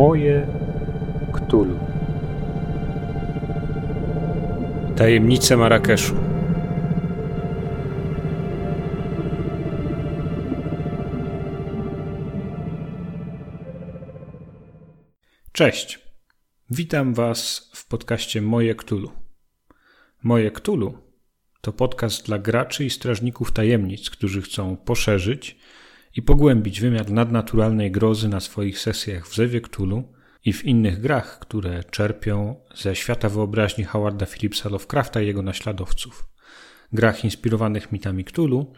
Moje Ktulu. Tajemnice Marrakeszu. Cześć. Witam Was w podcaście Moje Ktulu. Moje Ktulu to podcast dla graczy i strażników tajemnic, którzy chcą poszerzyć i pogłębić wymiar nadnaturalnej grozy na swoich sesjach w Zewie Cthulhu i w innych grach, które czerpią ze świata wyobraźni Howarda Phillipsa Lovecrafta i jego naśladowców. Grach inspirowanych mitami Cthulhu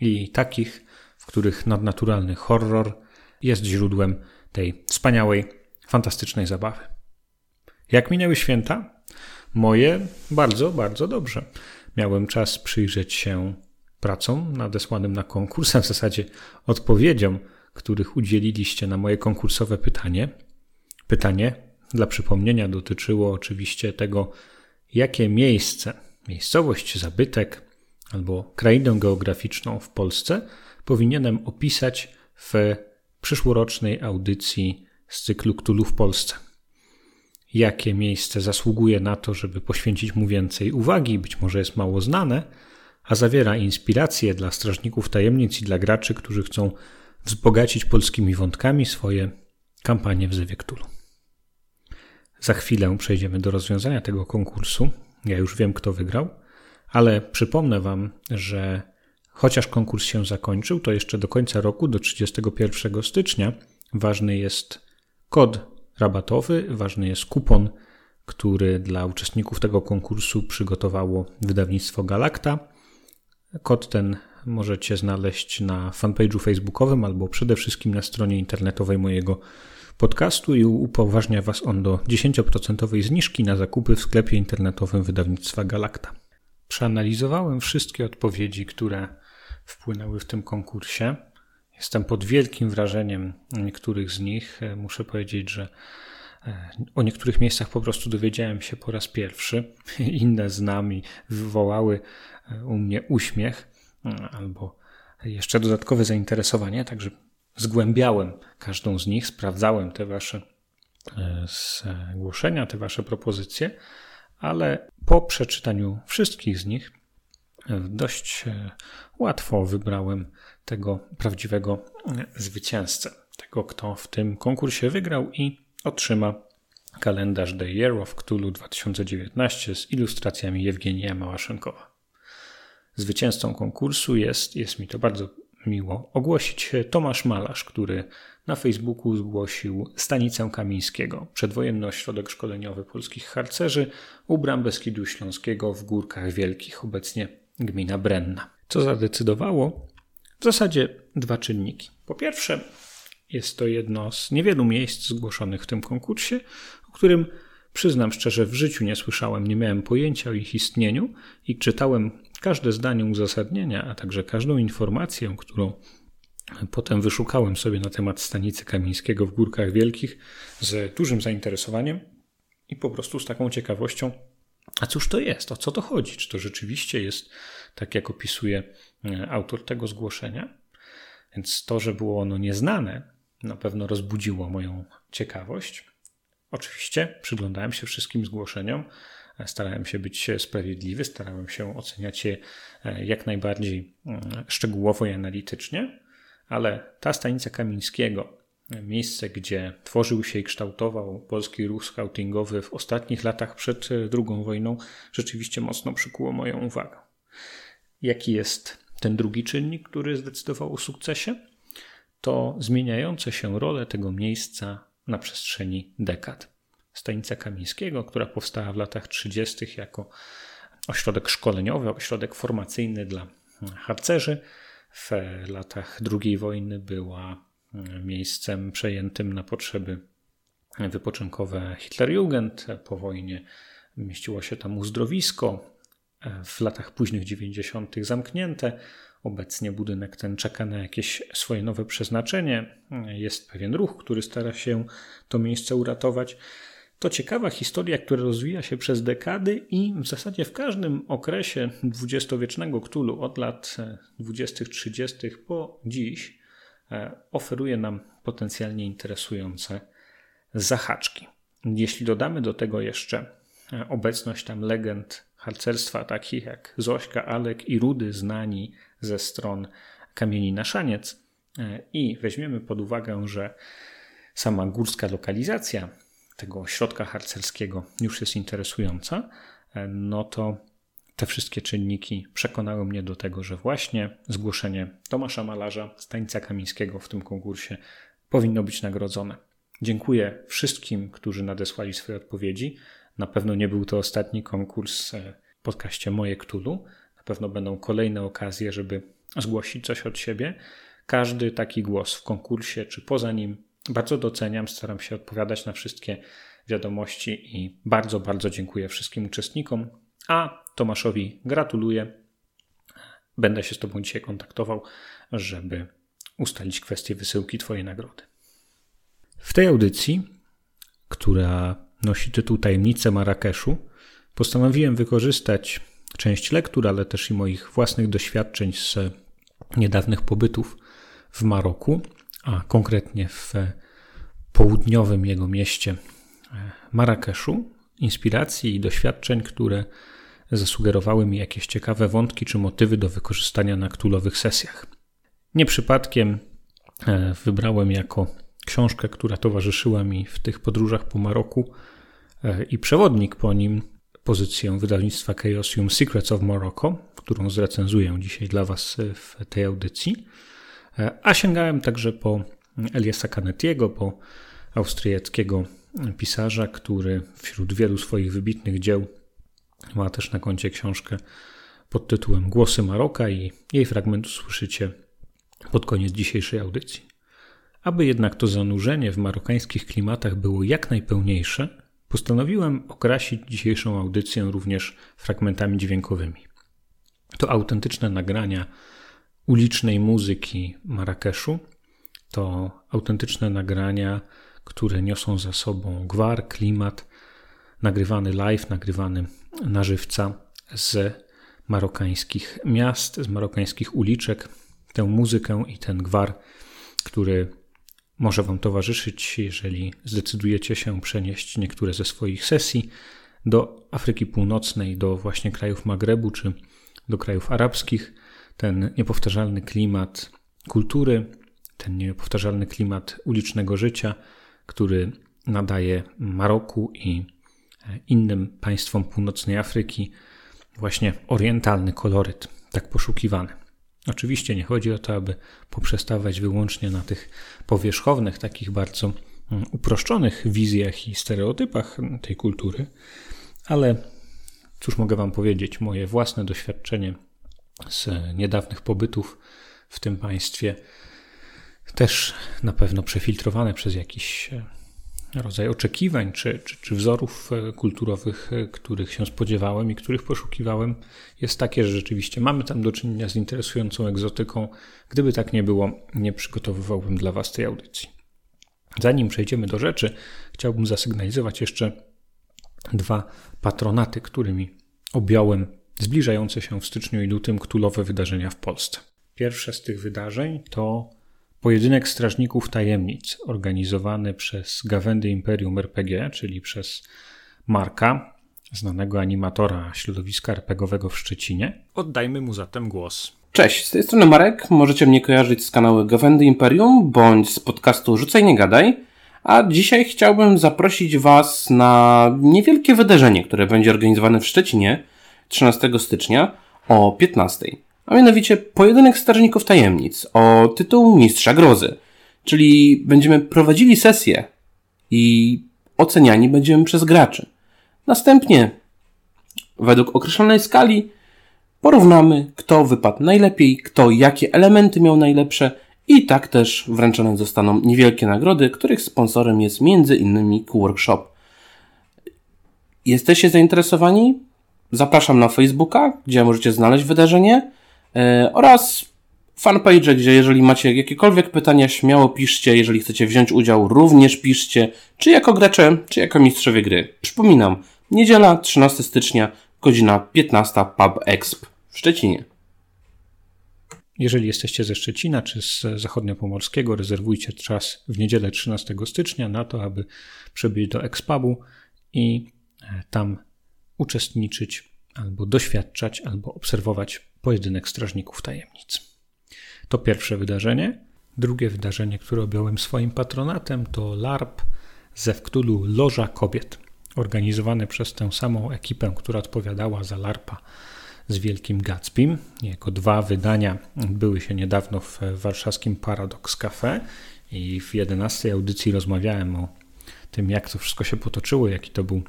i takich, w których nadnaturalny horror jest źródłem tej wspaniałej, fantastycznej zabawy. Jak minęły święta? Moje bardzo, bardzo dobrze. Miałem czas przyjrzeć się pracą nadesłanym na konkurs, a w zasadzie odpowiedziom, których udzieliliście na moje konkursowe pytanie. Pytanie, dla przypomnienia, dotyczyło oczywiście tego, jakie miejsce, miejscowość, zabytek albo krainę geograficzną w Polsce powinienem opisać w przyszłorocznej audycji z cyklu Ktulu w Polsce. Jakie miejsce zasługuje na to, żeby poświęcić mu więcej uwagi, być może jest mało znane, a zawiera inspiracje dla strażników tajemnic i dla graczy, którzy chcą wzbogacić polskimi wątkami swoje kampanie w Zewie. Za chwilę przejdziemy do rozwiązania tego konkursu. Ja już wiem, kto wygrał, ale przypomnę Wam, że chociaż konkurs się zakończył, to jeszcze do końca roku, do 31 stycznia, ważny jest kod rabatowy, ważny jest kupon, który dla uczestników tego konkursu przygotowało wydawnictwo Galacta. Kod ten możecie znaleźć na fanpage'u facebookowym albo przede wszystkim na stronie internetowej mojego podcastu i upoważnia Was on do 10% zniżki na zakupy w sklepie internetowym wydawnictwa Galacta. Przeanalizowałem wszystkie odpowiedzi, które wpłynęły w tym konkursie. Jestem pod wielkim wrażeniem niektórych z nich. Muszę powiedzieć, że e, o niektórych miejscach po prostu dowiedziałem się po raz pierwszy. Inne z nami wywołały u mnie uśmiech mm, albo jeszcze dodatkowe zainteresowanie, także zgłębiałem każdą z nich, sprawdzałem te wasze e, zgłoszenia, te wasze propozycje, ale po przeczytaniu wszystkich z nich e, dość e, łatwo wybrałem tego prawdziwego zwycięzcę, tego kto w tym konkursie wygrał i otrzyma kalendarz The Year of Cthulhu 2019 z ilustracjami Jewgenija Małaszenkowa. Zwycięzcą konkursu jest, jest mi to bardzo miło, ogłosić Tomasz Malarz, który na Facebooku zgłosił Stanicę Kamińskiego, przedwojenny ośrodek szkoleniowy polskich harcerzy u bram Beskidu Śląskiego w Górkach Wielkich, obecnie gmina Brenna. Co zadecydowało? W zasadzie dwa czynniki. Po pierwsze, jest to jedno z niewielu miejsc zgłoszonych w tym konkursie, o którym przyznam szczerze, w życiu nie słyszałem, nie miałem pojęcia o ich istnieniu i czytałem każde zdanie uzasadnienia, a także każdą informację, którą potem wyszukałem sobie na temat stanicy Kamińskiego w Górkach Wielkich z dużym zainteresowaniem i po prostu z taką ciekawością, a cóż to jest, o co to chodzi? Czy to rzeczywiście jest tak, jak opisuje e, autor tego zgłoszenia? Więc to, że było ono nieznane, na pewno rozbudziło moją ciekawość. Oczywiście przyglądałem się wszystkim zgłoszeniom, Starałem się być sprawiedliwy, starałem się oceniać je e, jak najbardziej mm, szczegółowo i analitycznie, ale ta stanica Kamińskiego, miejsce, gdzie tworzył się i kształtował polski ruch scoutingowy w ostatnich latach przed II wojną, rzeczywiście mocno przykuło moją uwagę. Jaki jest ten drugi czynnik, który zdecydował o sukcesie? To zmieniające się role tego miejsca na przestrzeni dekad. Stanica Kamińskiego, która powstała w latach 30. jako ośrodek szkoleniowy, ośrodek formacyjny dla harcerzy. W latach II wojny była miejscem przejętym na potrzeby wypoczynkowe Hitlerjugend. Po wojnie mieściło się tam uzdrowisko. W latach późnych 90. zamknięte. Obecnie budynek ten czeka na jakieś swoje nowe przeznaczenie. Jest pewien ruch, który stara się to miejsce uratować. To ciekawa historia, która rozwija się przez dekady i w zasadzie w każdym okresie dwudziestowiecznego Ktulu, od lat 20-30 po dziś, e, oferuje nam potencjalnie interesujące zahaczki. Jeśli dodamy do tego jeszcze e, obecność tam legend harcerstwa takich jak Zośka, Alek i Rudy znani ze stron kamieni na szaniec e, i weźmiemy pod uwagę, że sama górska lokalizacja tego ośrodka harcerskiego już jest interesująca, e, no to te wszystkie czynniki przekonały mnie do tego, że właśnie zgłoszenie Tomasza Malarza, Stańca Kamińskiego w tym konkursie powinno być nagrodzone. Dziękuję wszystkim, którzy nadesłali swoje odpowiedzi. Na pewno nie był to ostatni konkurs e, w podcaście Moje Ktulu. Na pewno będą kolejne okazje, żeby zgłosić coś od siebie. Każdy taki głos w konkursie czy poza nim bardzo doceniam. Staram się odpowiadać na wszystkie wiadomości i bardzo, bardzo dziękuję wszystkim uczestnikom. A Tomaszowi gratuluję. Będę się z Tobą dzisiaj kontaktował, żeby ustalić kwestię wysyłki Twojej nagrody. W tej audycji, która nosi tytuł Tajemnice Marrakeszu, postanowiłem wykorzystać część lektur, ale też i moich własnych doświadczeń z niedawnych pobytów w Maroku, a konkretnie w południowym jego mieście Marrakeszu, inspiracji i doświadczeń, które zasugerowały mi jakieś ciekawe wątki czy motywy do wykorzystania na ktulowych sesjach. Nie przypadkiem e, wybrałem jako książkę, która towarzyszyła mi w tych podróżach po Maroku e, i przewodnik po nim pozycję wydawnictwa Chaosium Secrets of Morocco, którą zrecenzuję dzisiaj dla Was w tej audycji. E, a sięgałem także po Eliasa Canetiego, po austriackiego pisarza, który wśród wielu swoich wybitnych dzieł ma też na koncie książkę pod tytułem Głosy Maroka i jej fragment usłyszycie pod koniec dzisiejszej audycji. Aby jednak to zanurzenie w marokańskich klimatach było jak najpełniejsze, postanowiłem okrasić dzisiejszą audycję również fragmentami dźwiękowymi. To autentyczne nagrania ulicznej muzyki Marrakeszu, to autentyczne nagrania, które niosą za sobą gwar, klimat, nagrywany live, nagrywany na żywca z marokańskich miast, z marokańskich uliczek. Tę muzykę i ten gwar, który może Wam towarzyszyć, jeżeli zdecydujecie się przenieść niektóre ze swoich sesji do Afryki Północnej, do właśnie krajów Magrebu czy do krajów arabskich. Ten niepowtarzalny klimat kultury, ten niepowtarzalny klimat ulicznego życia, który nadaje Maroku i innym państwom północnej Afryki właśnie orientalny koloryt, tak poszukiwany. Oczywiście nie chodzi o to, aby poprzestawać wyłącznie na tych powierzchownych, takich bardzo mm, uproszczonych wizjach i stereotypach tej kultury, ale cóż mogę Wam powiedzieć, moje własne doświadczenie z niedawnych pobytów w tym państwie, też na pewno przefiltrowane przez jakiś e, rodzaj oczekiwań czy, czy, czy wzorów e, kulturowych, e, których się spodziewałem i których poszukiwałem, jest takie, że rzeczywiście mamy tam do czynienia z interesującą egzotyką. Gdyby tak nie było, nie przygotowywałbym dla Was tej audycji. Zanim przejdziemy do rzeczy, chciałbym zasygnalizować jeszcze dwa patronaty, którymi objąłem zbliżające się w styczniu i lutym ktulowe wydarzenia w Polsce. Pierwsze z tych wydarzeń to Pojedynek Strażników Tajemnic, organizowany przez Gawędy Imperium RPG, czyli przez Marka, znanego animatora środowiska RPGowego w Szczecinie. Oddajmy mu zatem głos. Cześć, z tej strony Marek. Możecie mnie kojarzyć z kanału Gawędy Imperium bądź z podcastu Rzucaj Nie Gadaj. A dzisiaj chciałbym zaprosić Was na niewielkie wydarzenie, które będzie organizowane w Szczecinie 13 stycznia o 15 a mianowicie pojedynek strażników tajemnic o tytuł Mistrza Grozy. Czyli będziemy prowadzili sesję i oceniani będziemy przez graczy. Następnie, według określonej skali, porównamy, kto wypadł najlepiej, kto jakie elementy miał najlepsze i tak też wręczone zostaną niewielkie nagrody, których sponsorem jest między innymi Workshop. Jesteście zainteresowani? Zapraszam na Facebooka, gdzie możecie znaleźć wydarzenie. E, oraz fanpage, gdzie jeżeli macie jakiekolwiek pytania, śmiało piszcie. Jeżeli chcecie wziąć udział, również piszcie, czy jako gracze, czy jako mistrzowie gry. Przypominam, niedziela 13 stycznia, godzina 15, pub Exp w Szczecinie. jeżeli jesteście ze Szczecina czy z zachodniopomorskiego, rezerwujcie czas w niedzielę 13 stycznia na to, aby przybyć do Expubu i e, tam uczestniczyć albo doświadczać, albo obserwować pojedynek strażników tajemnic. To pierwsze wydarzenie. Drugie wydarzenie, które objąłem swoim patronatem, to LARP ze Wktulu Loża Kobiet, organizowane przez tę samą ekipę, która odpowiadała za LARPa z Wielkim Gatsbym. Jako dwa wydania były się niedawno w warszawskim Paradox Cafe i w 11 audycji rozmawiałem o tym, jak to wszystko się potoczyło, jaki to był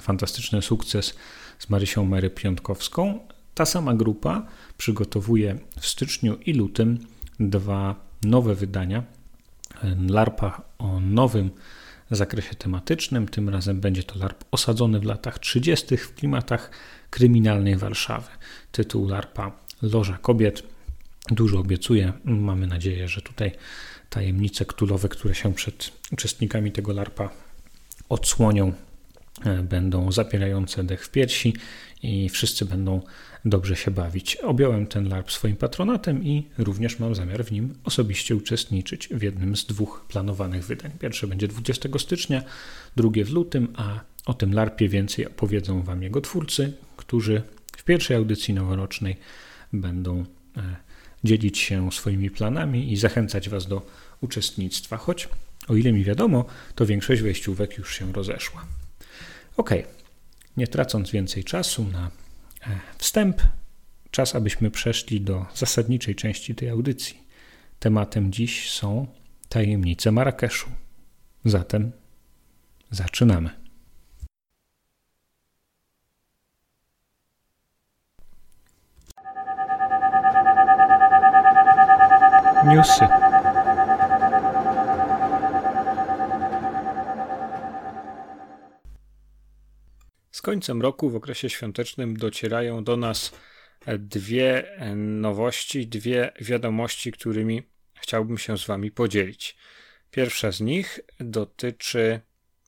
fantastyczny sukces z Marysią Mary Piątkowską. Ta sama grupa przygotowuje w styczniu i lutym dwa nowe wydania LARPa o nowym zakresie tematycznym. Tym razem będzie to LARP osadzony w latach 30. w klimatach kryminalnej Warszawy. Tytuł LARPa Loża Kobiet dużo obiecuje. Mamy nadzieję, że tutaj tajemnice ktulowe, które się przed uczestnikami tego LARPa odsłonią, e, będą zapierające dech w piersi i wszyscy będą dobrze się bawić. Objąłem ten LARP swoim patronatem i również mam zamiar w nim osobiście uczestniczyć w jednym z dwóch planowanych wydań. Pierwsze będzie 20 stycznia, drugie w lutym, a o tym LARPie więcej opowiedzą Wam jego twórcy, którzy w pierwszej audycji noworocznej będą e, dzielić się swoimi planami i zachęcać Was do uczestnictwa, choć o ile mi wiadomo, to większość wejściówek już się rozeszła. Ok, nie tracąc więcej czasu na e, wstęp, czas abyśmy przeszli do zasadniczej części tej audycji. Tematem dziś są tajemnice Marrakeszu. Zatem zaczynamy. Newsy. Końcem roku w okresie świątecznym docierają do nas dwie nowości, dwie wiadomości, którymi chciałbym się z Wami podzielić. Pierwsza z nich dotyczy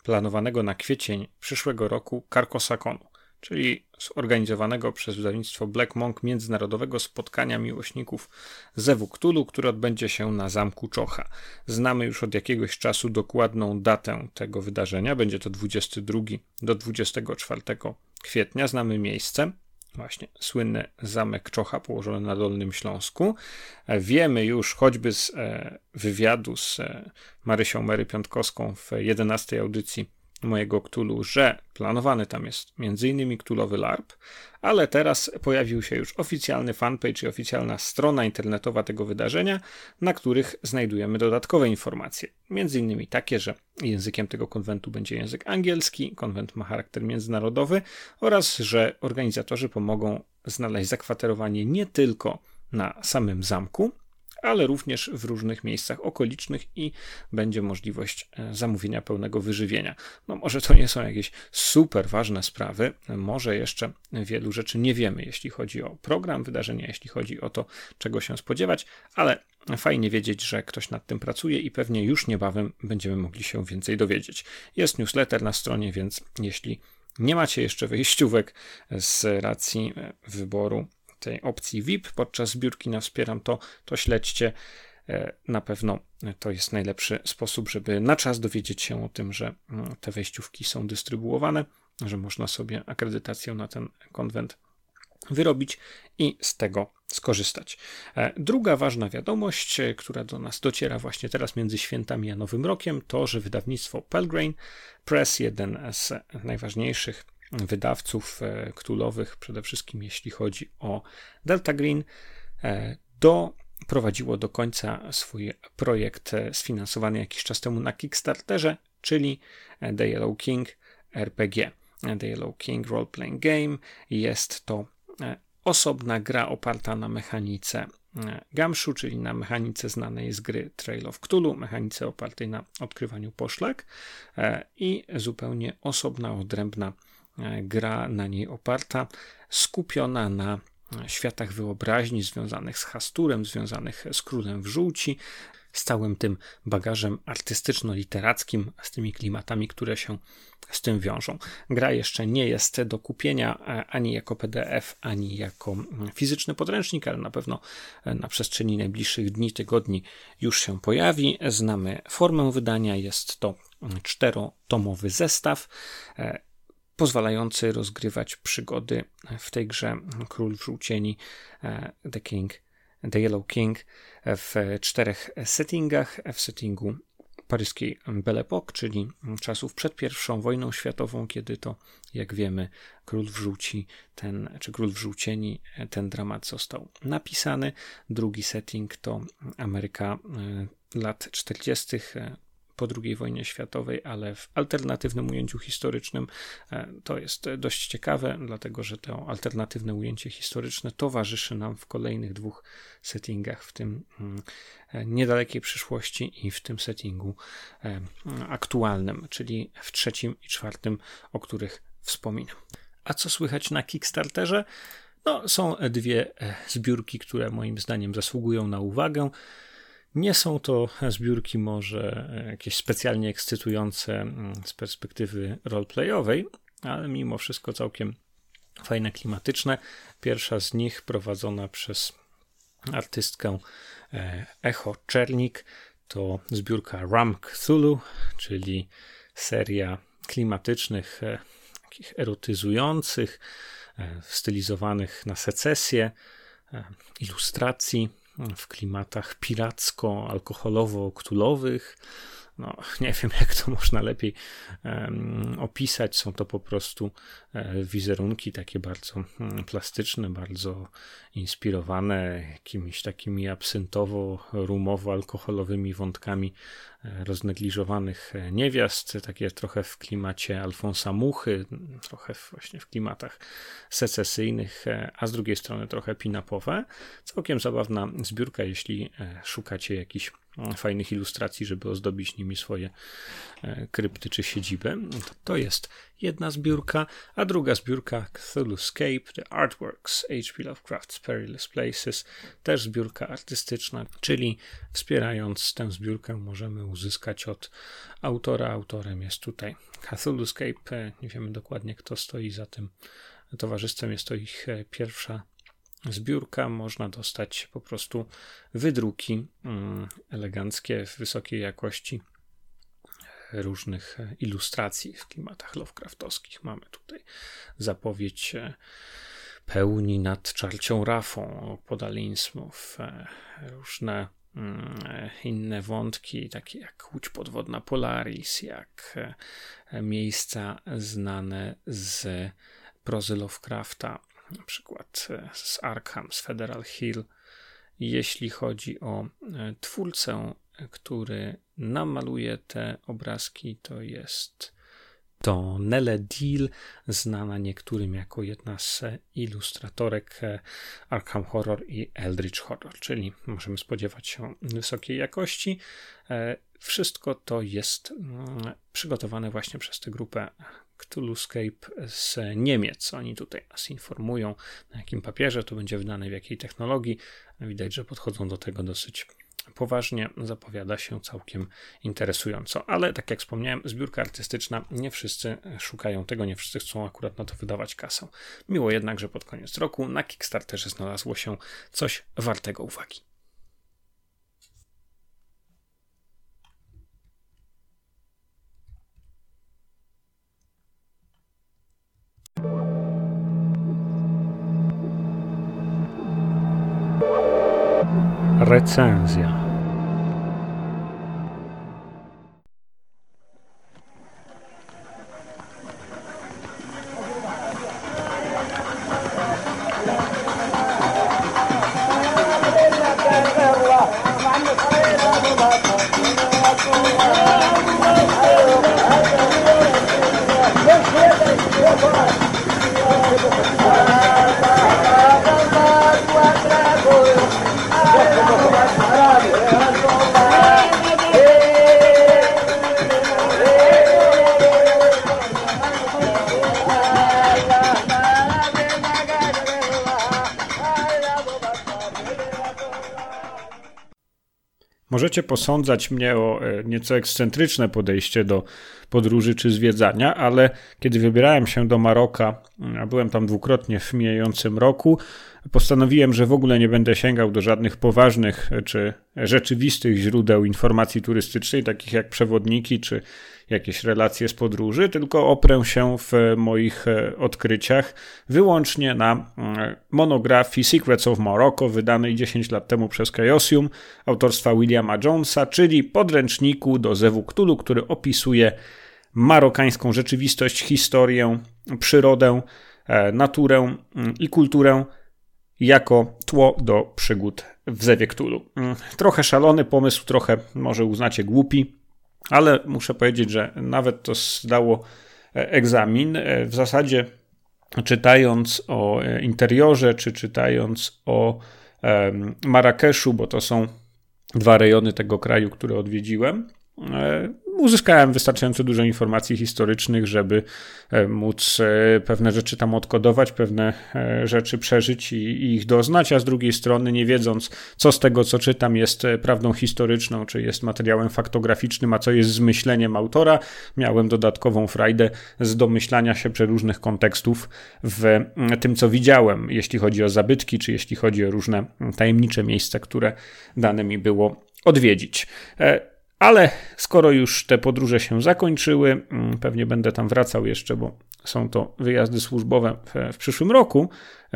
planowanego na kwiecień przyszłego roku Carcosaconu czyli zorganizowanego przez wydawnictwo Black Monk międzynarodowego spotkania miłośników Zewu Cthulhu, które odbędzie się na Zamku Czocha. Znamy już od jakiegoś czasu dokładną datę tego wydarzenia, będzie to 22 do 24 kwietnia, znamy miejsce, właśnie słynny Zamek Czocha położony na Dolnym Śląsku. Wiemy już choćby z e, wywiadu z e, Marysią Mary Piątkowską w 11 audycji mojego Cthulhu, że planowany tam jest m.in. Cthulhowy LARP, ale teraz pojawił się już oficjalny fanpage i oficjalna strona internetowa tego wydarzenia, na których znajdujemy dodatkowe informacje. Między innymi takie, że językiem tego konwentu będzie język angielski, konwent ma charakter międzynarodowy oraz, że organizatorzy pomogą znaleźć zakwaterowanie nie tylko na samym zamku, ale również w różnych miejscach okolicznych i będzie możliwość e, zamówienia pełnego wyżywienia. No może to nie są jakieś super ważne sprawy, może jeszcze wielu rzeczy nie wiemy, jeśli chodzi o program wydarzenia, jeśli chodzi o to, czego się spodziewać, ale fajnie wiedzieć, że ktoś nad tym pracuje i pewnie już niebawem będziemy mogli się więcej dowiedzieć. Jest newsletter na stronie, więc jeśli nie macie jeszcze wyjściówek z racji e, wyboru tej opcji VIP podczas zbiórki na Wspieram to, to śledźcie. E, na pewno to jest najlepszy sposób, żeby na czas dowiedzieć się o tym, że mm, te wejściówki są dystrybuowane, że można sobie akredytację na ten konwent wyrobić i z tego skorzystać. E, druga ważna wiadomość, e, która do nas dociera właśnie teraz między świętami a Nowym Rokiem, to, że wydawnictwo Pelgrane Press, jeden z najważniejszych wydawców e, przede wszystkim jeśli chodzi o Delta Green, e, doprowadziło do końca swój projekt e, sfinansowany jakiś czas temu na Kickstarterze, czyli The Yellow King RPG. The Yellow King Role Playing Game jest to osobna gra oparta na mechanice Gamshu, czyli na mechanice znanej z gry Trail of Cthulhu, mechanice opartej na odkrywaniu poszlak i zupełnie osobna, odrębna gra na niej oparta, skupiona na światach wyobraźni związanych z Hasturem, związanych z Królem w Żółci, z całym tym bagażem artystyczno-literackim, z tymi klimatami, które się z tym wiążą. Gra jeszcze nie jest do kupienia e, ani jako PDF, ani jako mm, fizyczny podręcznik, ale na pewno e, na przestrzeni najbliższych dni, tygodni już się pojawi. Znamy formę wydania, jest to mm, czterotomowy zestaw e, pozwalający rozgrywać przygody w tej grze Król Wrzucieni The King, The Yellow King w czterech settingach. W settingu paryskiej Belle Époque, czyli czasów przed pierwszą wojną światową, kiedy to, jak wiemy, Król Wrzuci, ten, czy Król Wrzucieni, ten dramat został napisany. Drugi setting to Ameryka e, lat 40., po II wojnie światowej, ale w alternatywnym ujęciu historycznym. E, to jest dość ciekawe, dlatego że to alternatywne ujęcie historyczne towarzyszy nam w kolejnych dwóch settingach, w tym mm, e, niedalekiej przyszłości i w tym settingu e, aktualnym, czyli w trzecim i czwartym, o których wspominam. A co słychać na Kickstarterze? No, są dwie zbiórki, które moim zdaniem zasługują na uwagę. Nie są to zbiórki może jakieś specjalnie ekscytujące mm, z perspektywy roleplayowej, ale mimo wszystko całkiem fajne, klimatyczne. Pierwsza z nich prowadzona przez artystkę e, Echo Czernik to zbiórka Ram Cthulhu, czyli seria klimatycznych, e, takich erotyzujących, e, stylizowanych na secesję ilustracji w klimatach piracko-alkoholowo-ktulowych. No, nie wiem, jak to można lepiej um, opisać. Są to po prostu e, wizerunki takie bardzo um, plastyczne, bardzo inspirowane jakimiś takimi absyntowo-rumowo-alkoholowymi wątkami roznegliżowanych niewiast, takie trochę w klimacie Alfonsa Muchy, trochę właśnie w klimatach secesyjnych, e, a z drugiej strony trochę pinapowe. Całkiem zabawna zbiórka, jeśli szukacie jakichś fajnych ilustracji, żeby ozdobić nimi swoje e, krypty czy siedzibę. To jest jedna zbiórka, a druga zbiórka Cthulhu'scape, The Artworks, H.P. Lovecraft's Perilous Places, też zbiórka artystyczna, czyli wspierając tę zbiórkę możemy uzyskać od autora. Autorem jest tutaj Cthulhu'scape, nie wiemy dokładnie kto stoi za tym towarzystwem, jest to ich e, pierwsza zbiórka, można dostać po prostu wydruki mm, eleganckie w wysokiej jakości różnych ilustracji w klimatach Lovecraftowskich. Mamy tutaj zapowiedź e, pełni nad czarcią rafą podalinsmów, e, różne mm, e, inne wątki, takie jak łódź podwodna Polaris, jak miejsca znane z prozy Lovecrafta, na przykład e, z Arkham, z Federal Hill. Jeśli chodzi o e, twórcę, który namaluje te obrazki, to jest to Nele Deal, znana niektórym jako jedna z ilustratorek e, Arkham Horror i Eldritch Horror, czyli możemy spodziewać się wysokiej jakości. Wszystko to jest mm, przygotowane właśnie przez tę grupę Cthulhu'scape z Niemiec. Oni tutaj nas informują, na jakim papierze to będzie wydane, w jakiej technologii. Widać, że podchodzą do tego dosyć poważnie, zapowiada się całkiem interesująco. Ale tak jak wspomniałem, zbiórka artystyczna, nie wszyscy szukają tego, nie wszyscy chcą akurat na to wydawać kasę. Miło jednak, że pod koniec roku na Kickstarterze znalazło się coś wartego uwagi. Recensia Możecie posądzać mnie o e, nieco ekscentryczne podejście do podróży czy zwiedzania, ale kiedy wybierałem się do Maroka, a byłem tam dwukrotnie w mijającym roku, postanowiłem, że w ogóle nie będę sięgał do żadnych poważnych czy rzeczywistych źródeł informacji turystycznej, takich jak przewodniki czy jakieś relacje z podróży, tylko oprę się w moich e, odkryciach wyłącznie na mm, monografii Secrets of Morocco, wydanej 10 lat temu przez Chaosium, autorstwa Williama Jonesa, czyli podręczniku do Zewu Cthulhu, który opisuje marokańską rzeczywistość, historię, przyrodę, e, naturę mm, i kulturę jako tło do przygód w Zewie Cthulhu. Mm, trochę szalony pomysł, trochę może uznacie głupi, ale muszę powiedzieć, że nawet to zdało e, egzamin. E, w zasadzie czytając o e, interiorze, czy czytając o Marrakeszu, bo to są dwa rejony tego kraju, które odwiedziłem, uzyskałem wystarczająco dużo informacji historycznych, żeby e, móc e, pewne rzeczy tam odkodować, pewne e, rzeczy przeżyć i, i, ich doznać, a z drugiej strony, nie wiedząc, co z tego, co czytam, jest prawdą historyczną, czy jest materiałem faktograficznym, a co jest zmyśleniem autora, miałem dodatkową frajdę z domyślania się przeróżnych kontekstów w tym, co widziałem, jeśli chodzi o zabytki, czy jeśli chodzi o różne tajemnicze miejsca, które dane mi było odwiedzić. Ale skoro już te podróże się zakończyły, mm, pewnie będę tam wracał jeszcze, bo są to wyjazdy służbowe w, w przyszłym roku.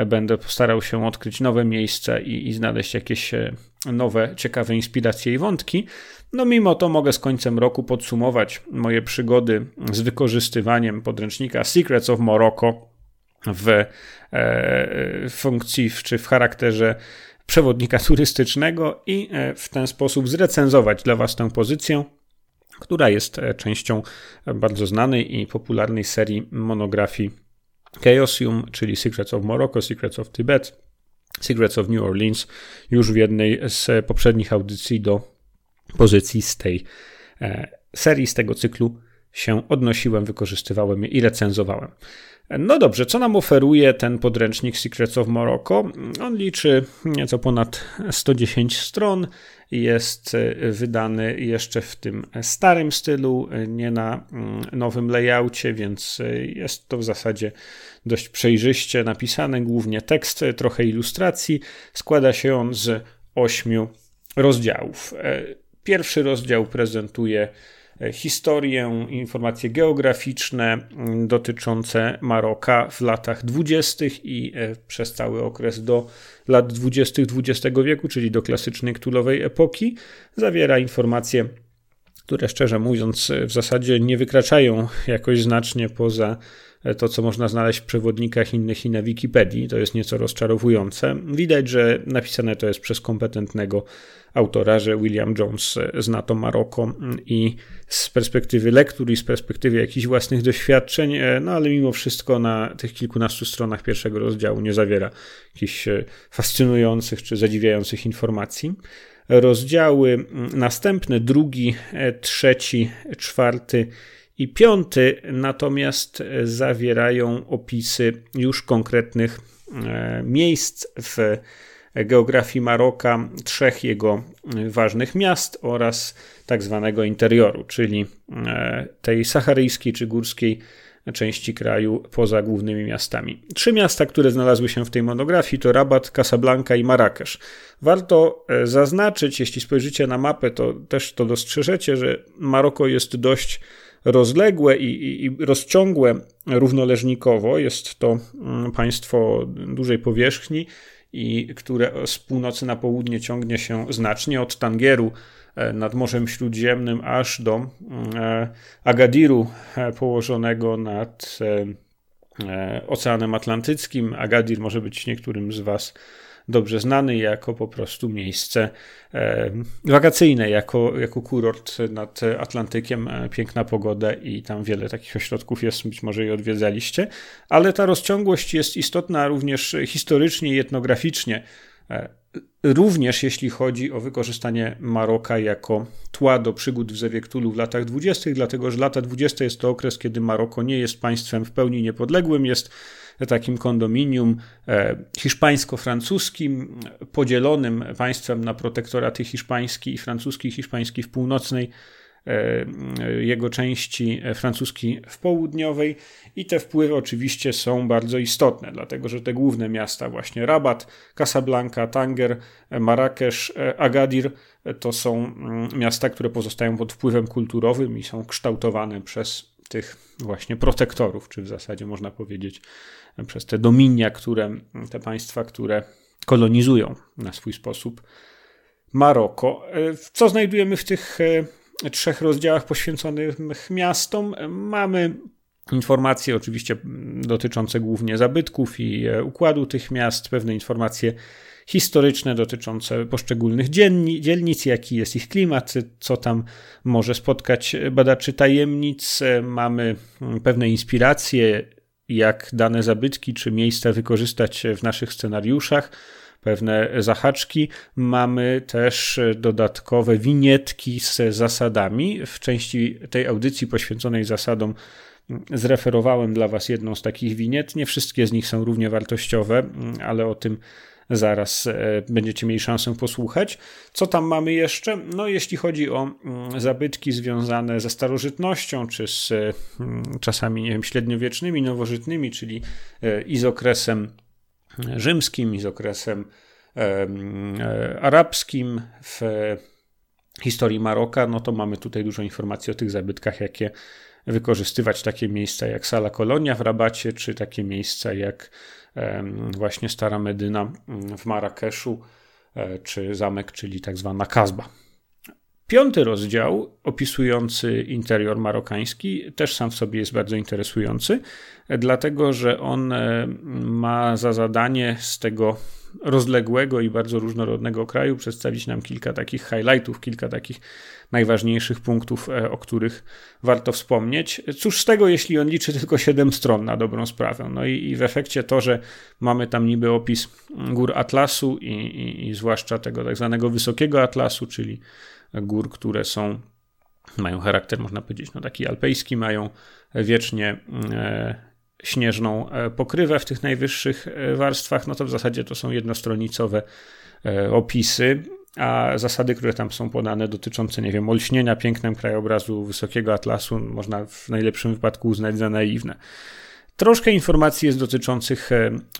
Będę starał się odkryć nowe miejsca i, i, znaleźć jakieś e, nowe, ciekawe inspiracje i wątki. No, mimo to mogę z końcem roku podsumować moje przygody z wykorzystywaniem podręcznika Secrets of Morocco w e, funkcji czy w charakterze przewodnika turystycznego i e, w ten sposób zrecenzować dla Was tę pozycję, która jest e, częścią bardzo znanej i popularnej serii monografii Chaosium, czyli Secrets of Morocco, Secrets of Tibet, Secrets of New Orleans, już w jednej z poprzednich audycji do pozycji z tej e, serii, z tego cyklu się odnosiłem, wykorzystywałem je i recenzowałem. No dobrze, co nam oferuje ten podręcznik Secrets of Morocco? On liczy nieco ponad 110 stron. Jest e, wydany jeszcze w tym starym stylu, nie na mm, nowym layoutie, więc e, jest to w zasadzie dość przejrzyście napisane, głównie tekst, trochę ilustracji. Składa się on z ośmiu rozdziałów. E, pierwszy rozdział prezentuje historię, informacje geograficzne mm, dotyczące Maroka w latach dwudziestych i e, przez cały okres do lat dwudziestych XX wieku, czyli do klasycznej ktulowej epoki. Zawiera informacje, które szczerze mówiąc w zasadzie nie wykraczają jakoś znacznie poza e, to, co można znaleźć w przewodnikach innych i na Wikipedii. To jest nieco rozczarowujące. Widać, że napisane to jest przez kompetentnego autora, że William Jones zna to Maroko i z perspektywy lektur i z perspektywy jakichś własnych doświadczeń, e, no ale mimo wszystko na tych kilkunastu stronach pierwszego rozdziału nie zawiera jakichś e, fascynujących czy zadziwiających informacji. Rozdziały następne, drugi, e, trzeci, czwarty i piąty, natomiast zawierają opisy już konkretnych miejsc w geografii Maroka, trzech jego ważnych miast oraz tak zwanego interioru, czyli e, tej saharyjskiej czy górskiej części kraju poza głównymi miastami. Trzy miasta, które znalazły się w tej monografii to Rabat, Casablanca i Marrakesz. Warto e, zaznaczyć, jeśli spojrzycie na mapę, to też to dostrzeżecie, że Maroko jest dość rozległe i, i, i rozciągłe równoleżnikowo. Jest to mm, państwo dużej powierzchni i które z północy na południe ciągnie się znacznie od Tangieru e, nad Morzem Śródziemnym aż do e, Agadiru e, położonego nad Oceanem Atlantyckim. Agadir może być niektórym z Was dobrze znany jako po prostu miejsce e, wakacyjne, jako, jako kurort nad Atlantykiem, e, piękna pogoda i tam wiele takich ośrodków jest, być może je odwiedzaliście, ale ta rozciągłość jest istotna również historycznie i etnograficznie Również jeśli chodzi o wykorzystanie Maroka jako tła do przygód w Zewie Ktulu w latach 20., dlatego że lata 20. jest to okres, kiedy Maroko nie jest państwem w pełni niepodległym, jest takim kondominium e, hiszpańsko-francuskim, podzielonym państwem na protektoraty hiszpański i francuski, hiszpański w północnej E, jego części francuskiej w południowej. I te wpływy oczywiście są bardzo istotne, dlatego że te główne miasta właśnie Rabat, Casablanca, Tanger, Marrakesz, e, Agadir to są mm, miasta, które pozostają pod wpływem kulturowym i są kształtowane przez tych właśnie protektorów, czy w zasadzie można powiedzieć przez te dominia, które te państwa, które kolonizują na swój sposób Maroko. E, co znajdujemy w tych trzech rozdziałach poświęconych miastom mamy informacje oczywiście dotyczące głównie zabytków i e, układu tych miast, pewne informacje historyczne dotyczące poszczególnych dzielni, dzielnic, jaki jest ich klimat, co tam może spotkać badaczy tajemnic. Mamy mm, pewne inspiracje, jak dane zabytki czy miejsca wykorzystać w naszych scenariuszach pewne zahaczki. Mamy też dodatkowe winietki z zasadami. W części tej audycji poświęconej zasadom zreferowałem dla Was jedną z takich winiet. Nie wszystkie z nich są równie wartościowe, ale o tym zaraz e, będziecie mieli szansę posłuchać. Co tam mamy jeszcze? No, jeśli chodzi o mm, zabytki związane ze starożytnością, czy z mm, czasami, nie wiem, średniowiecznymi, nowożytnymi, czyli e, i z okresem rzymskim i z okresem e, arabskim w historii Maroka, no to mamy tutaj dużo informacji o tych zabytkach, jakie wykorzystywać takie miejsca jak Sala Kolonia w Rabacie, czy takie miejsca jak właśnie Stara Medyna w Marrakeszu, e, czy zamek, czyli tak zwana Kazba. Piąty rozdział, opisujący interior marokański, też sam w sobie jest bardzo interesujący, dlatego że on e, ma za zadanie z tego rozległego i bardzo różnorodnego kraju przedstawić nam kilka takich highlightów, kilka takich najważniejszych punktów, e, o których warto wspomnieć. Cóż z tego, jeśli on liczy tylko 7 stron na dobrą sprawę. No i, i w efekcie to, że mamy tam niby opis gór Atlasu i, i, i zwłaszcza tego tak zwanego wysokiego Atlasu, czyli gór, które są, mają charakter, można powiedzieć, no taki alpejski, mają wiecznie e, śnieżną e, pokrywę w tych najwyższych e, warstwach, no to w zasadzie to są jednostronicowe opisy, a zasady, które tam są podane dotyczące, nie wiem, olśnienia pięknem krajobrazu wysokiego atlasu, można w najlepszym wypadku uznać za naiwne. Troszkę informacji jest dotyczących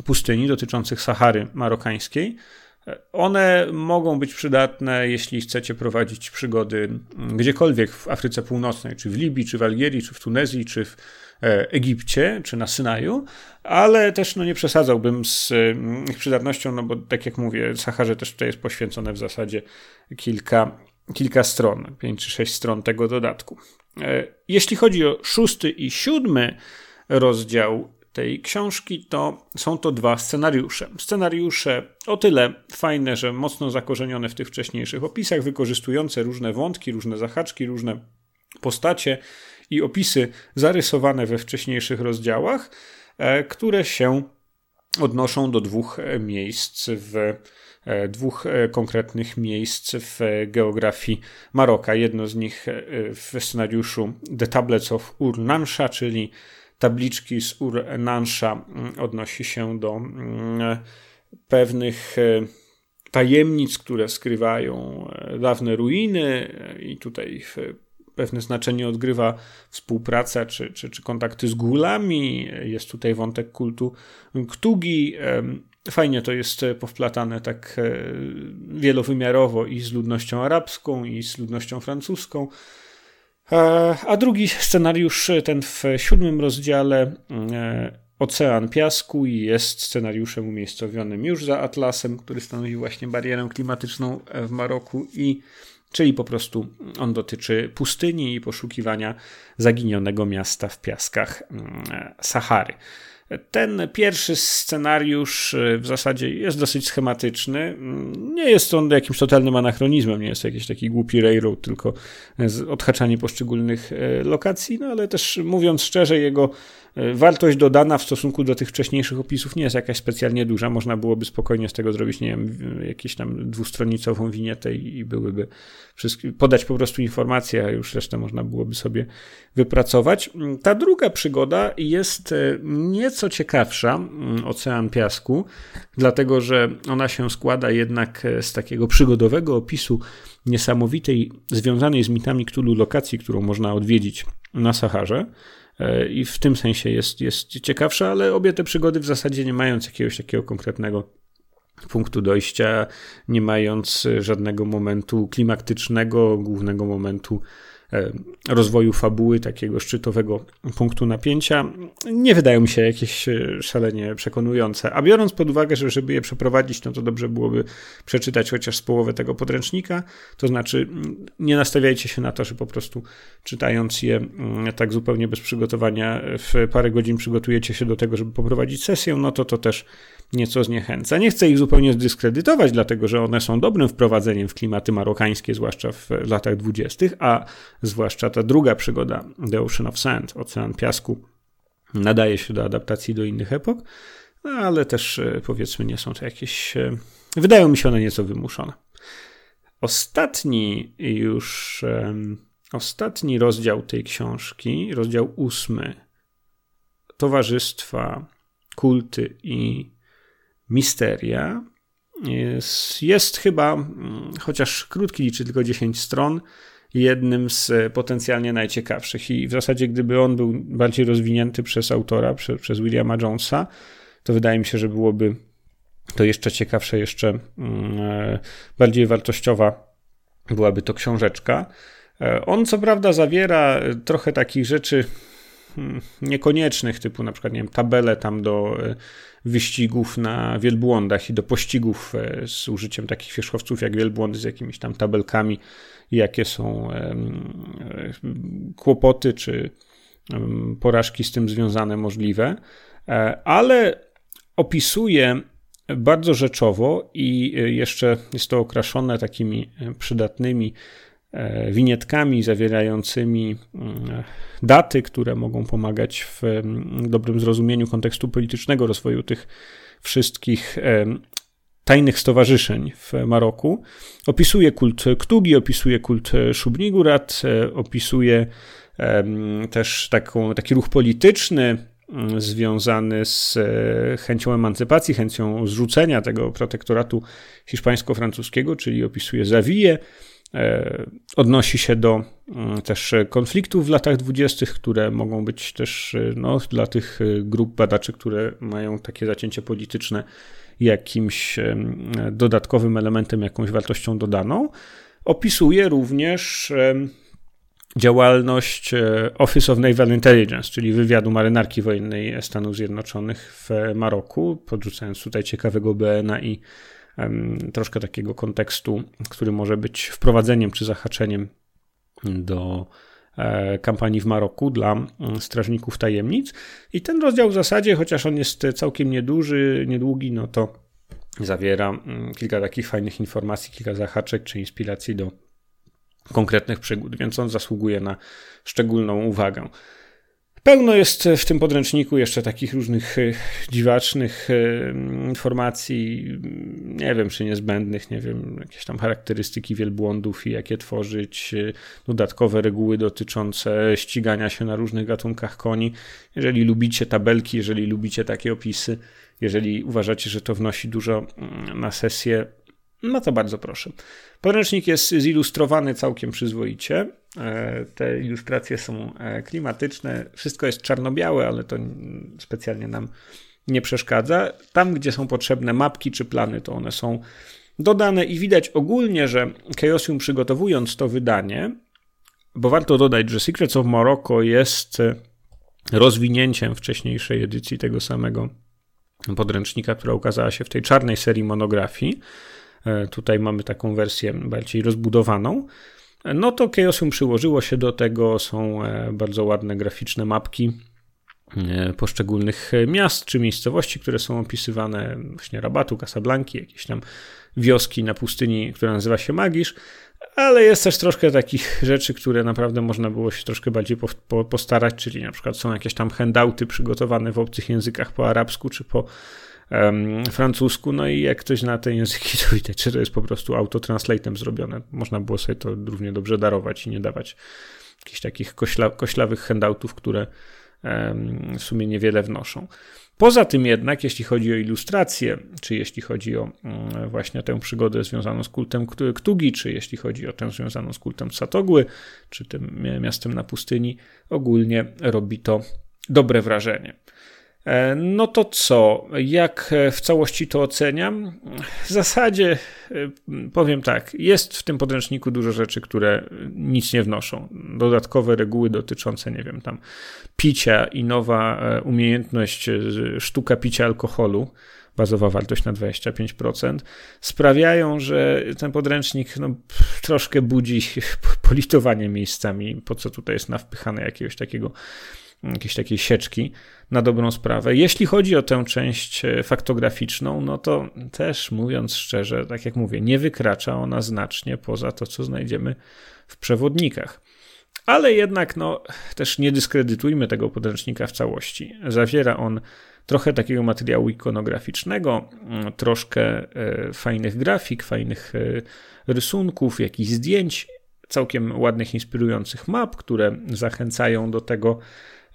pustyni, dotyczących Sahary marokańskiej. One mogą być przydatne, jeśli chcecie prowadzić przygody gdziekolwiek w Afryce Północnej, czy w Libii, czy w Algierii, czy w Tunezji, czy w e, Egipcie, czy na Synaju, ale też no, nie przesadzałbym z mm, ich przydatnością, no bo tak jak mówię, Saharze też tutaj jest poświęcone w zasadzie kilka, kilka stron, pięć czy sześć stron tego dodatku. E, jeśli chodzi o szósty i siódmy rozdział tej książki, to są to dwa scenariusze. Scenariusze o tyle fajne, że mocno zakorzenione w tych wcześniejszych opisach, wykorzystujące różne wątki, różne zahaczki, różne postacie i opisy zarysowane we wcześniejszych rozdziałach, e, które się odnoszą do dwóch miejsc w e, dwóch e, konkretnych miejsc w geografii Maroka. Jedno z nich w scenariuszu The Tablets of Ur-Nansha, czyli tabliczki z Ur-Nansha mm, odnosi się do mm, pewnych e, tajemnic, które skrywają e, dawne ruiny e, i tutaj pewne znaczenie odgrywa współpraca czy, czy, czy kontakty z gulami. Jest tutaj wątek kultu Ktugi. Fajnie to jest powplatane tak wielowymiarowo i z ludnością arabską, i z ludnością francuską. E, a drugi scenariusz, ten w siódmym rozdziale, e, Ocean Piasku, jest scenariuszem umiejscowionym już za Atlasem, który stanowi właśnie barierę klimatyczną w Maroku i czyli po prostu on dotyczy pustyni i poszukiwania zaginionego miasta w piaskach mm, Sahary. Ten pierwszy scenariusz y, w zasadzie jest dosyć schematyczny. Nie jest on jakimś totalnym anachronizmem, nie jest to jakiś taki głupi railroad, tylko odhaczanie poszczególnych e, lokacji, no ale też mówiąc szczerze, jego wartość dodana w stosunku do tych wcześniejszych opisów nie jest jakaś specjalnie duża. Można byłoby spokojnie z tego zrobić, nie wiem, jakieś tam dwustronicową winietę i byłyby wszystkie, podać po prostu informacje, a już resztę można byłoby sobie wypracować. Ta druga przygoda jest e, nieco ciekawsza, mm, Ocean Piasku, dlatego że ona się składa jednak e, z takiego przygodowego opisu niesamowitej, związanej z mitami Cthulhu lokacji, którą można odwiedzić na Saharze. E, i w tym sensie jest, jest ciekawsza, ale obie te przygody w zasadzie nie mając jakiegoś takiego konkretnego punktu dojścia, nie mając żadnego momentu klimaktycznego, głównego momentu E, rozwoju fabuły, takiego szczytowego punktu napięcia, nie wydają mi się jakieś e, szalenie przekonujące. A biorąc pod uwagę, że żeby je przeprowadzić, no to dobrze byłoby przeczytać chociaż z połowę tego podręcznika, to znaczy nie nastawiajcie się na to, że po prostu czytając je tak zupełnie bez przygotowania w parę godzin przygotujecie się do tego, żeby poprowadzić sesję, no to to też nieco zniechęca. Nie chcę ich zupełnie zdyskredytować, dlatego że one są dobrym wprowadzeniem w klimaty marokańskie, zwłaszcza w latach dwudziestych, a zwłaszcza ta druga przygoda, The Ocean of Sand, Ocean Piasku, nadaje się do adaptacji do innych epok, no, ale też e, powiedzmy nie są to jakieś, e, wydają mi się one nieco wymuszone. Ostatni już, ostatni rozdział tej książki, rozdział ósmy, towarzystwa, kulty i misteria, jest, jest chyba, mm, chociaż krótki, liczy tylko 10 stron, jednym z potencjalnie najciekawszych. I w zasadzie, gdyby on był bardziej rozwinięty przez autora, przez, Williama Jonesa, to wydaje mi się, że byłoby to jeszcze ciekawsze, jeszcze mm, e, bardziej wartościowa byłaby to książeczka. E, on co prawda zawiera trochę takich rzeczy niekoniecznych, typu na przykład, nie wiem, tabele tam do e, wyścigów na wielbłądach i do pościgów z użyciem takich wierzchowców jak wielbłądy z jakimiś tam tabelkami jakie są kłopoty czy porażki z tym związane możliwe, e, ale opisuje bardzo rzeczowo i e, jeszcze jest to okraszone takimi e, przydatnymi winietkami zawierającymi daty, które mogą pomagać w dobrym zrozumieniu kontekstu politycznego rozwoju tych wszystkich tajnych stowarzyszeń w Maroku. Opisuje kult Ktugi, opisuje kult Szubnigurat, e, opisuje też taką, taki ruch polityczny związany z e, chęcią emancypacji, chęcią zrzucenia tego protektoratu hiszpańsko-francuskiego, czyli opisuje Zawiję, e, odnosi się do mm, też konfliktów w latach dwudziestych, które mogą być też no, dla tych grup badaczy, które mają takie zacięcie polityczne, jakimś dodatkowym elementem, jakąś wartością dodaną. Opisuje również działalność e, Office of Naval Intelligence, czyli wywiadu marynarki wojennej Stanów Zjednoczonych w Maroku, podrzucając tutaj ciekawego BNA i troszkę takiego kontekstu, który może być wprowadzeniem czy zahaczeniem do E, kampanii w Maroku dla strażników tajemnic. I ten rozdział w zasadzie, chociaż on jest całkiem nieduży, niedługi, no to zawiera kilka takich fajnych informacji, kilka zahaczek czy inspiracji do konkretnych przygód, więc on zasługuje na szczególną uwagę. Pełno jest w tym podręczniku jeszcze takich różnych e, dziwacznych e, informacji, nie wiem czy niezbędnych, nie wiem, jakieś tam charakterystyki wielbłądów i jakie tworzyć, e, dodatkowe reguły dotyczące ścigania się na różnych gatunkach koni. Jeżeli lubicie tabelki, jeżeli lubicie takie opisy, jeżeli uważacie, że to wnosi dużo mm, na sesję, no to bardzo proszę. Podręcznik jest zilustrowany całkiem przyzwoicie. E, te ilustracje są e, klimatyczne. Wszystko jest czarno-białe, ale to specjalnie nam nie przeszkadza. Tam, gdzie są potrzebne mapki czy plany, to one są dodane i widać ogólnie, że Chaosium przygotowując to wydanie, bo warto dodać, że Secrets of Morocco jest rozwinięciem wcześniejszej edycji tego samego podręcznika, która ukazała się w tej czarnej serii monografii. E, tutaj mamy taką wersję bardziej rozbudowaną. No to Chaosium przyłożyło się do tego, są e, bardzo ładne graficzne mapki e, poszczególnych miast czy miejscowości, które są opisywane, właśnie Rabatu, Casablanki, jakieś tam wioski na pustyni, która nazywa się Magisz, ale jest też troszkę takich rzeczy, które naprawdę można było się troszkę bardziej po, po, postarać, czyli na przykład są jakieś tam handouty przygotowane w obcych językach po arabsku czy po francusku, no i jak ktoś zna te języki, to widać, że to jest po prostu autotranslatem zrobione. Można było sobie to równie dobrze darować i nie dawać jakichś takich kośla, koślawych handoutów, które w sumie niewiele wnoszą. Poza tym jednak, jeśli chodzi o ilustrację, czy jeśli chodzi o mm, właśnie tę przygodę związaną z kultem Ktugi, czy jeśli chodzi o tę związaną z kultem Satogły, czy tym miastem na pustyni, ogólnie robi to dobre wrażenie. E, no to co? Jak w całości to oceniam? W zasadzie e, powiem tak, jest w tym podręczniku dużo rzeczy, które nic nie wnoszą. Dodatkowe reguły dotyczące, nie wiem, tam picia i nowa e, umiejętność sztuka picia alkoholu, bazowa wartość na 25%, sprawiają, że ten podręcznik no, troszkę budzi politowanie miejscami, po co tutaj jest nawpychane jakiegoś takiego jakiejś takiej sieczki na dobrą sprawę. Jeśli chodzi o tę część e, faktograficzną, no to też mówiąc szczerze, tak jak mówię, nie wykracza ona znacznie poza to, co znajdziemy w przewodnikach. Ale jednak, no, też nie dyskredytujmy tego podręcznika w całości. Zawiera on trochę takiego materiału ikonograficznego, mm, troszkę e, fajnych grafik, fajnych e, rysunków, jakichś zdjęć, całkiem ładnych, inspirujących map, które zachęcają do tego,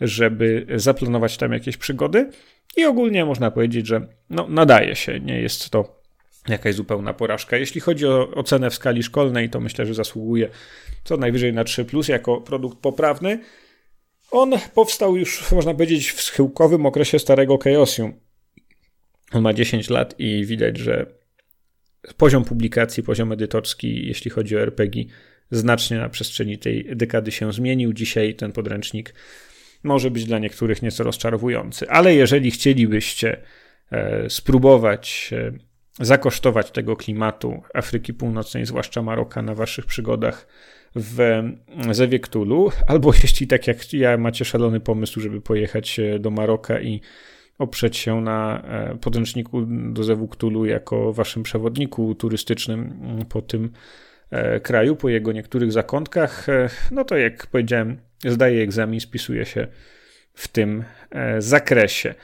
żeby zaplanować tam jakieś przygody. I ogólnie można powiedzieć, że no, nadaje się, nie jest to jakaś zupełna porażka. Jeśli chodzi o ocenę w skali szkolnej, to myślę, że zasługuje co najwyżej na 3 plus jako produkt poprawny. On powstał już, można powiedzieć, w schyłkowym okresie starego Chaosium. On ma 10 lat i widać, że poziom publikacji, poziom edytorski, jeśli chodzi o RPG, znacznie na przestrzeni tej dekady się zmienił. Dzisiaj ten podręcznik może być dla niektórych nieco rozczarowujący. Ale jeżeli chcielibyście e, spróbować e, zakosztować tego klimatu Afryki Północnej, zwłaszcza Maroka, na waszych przygodach w Zewie Ktulu, albo jeśli tak jak ja macie szalony pomysł, żeby pojechać e, do Maroka i oprzeć się na podręczniku do Zewu jako waszym przewodniku turystycznym po tym kraju, po jego niektórych zakątkach, no to jak powiedziałem, zdaje egzamin, spisuje się w tym e, zakresie.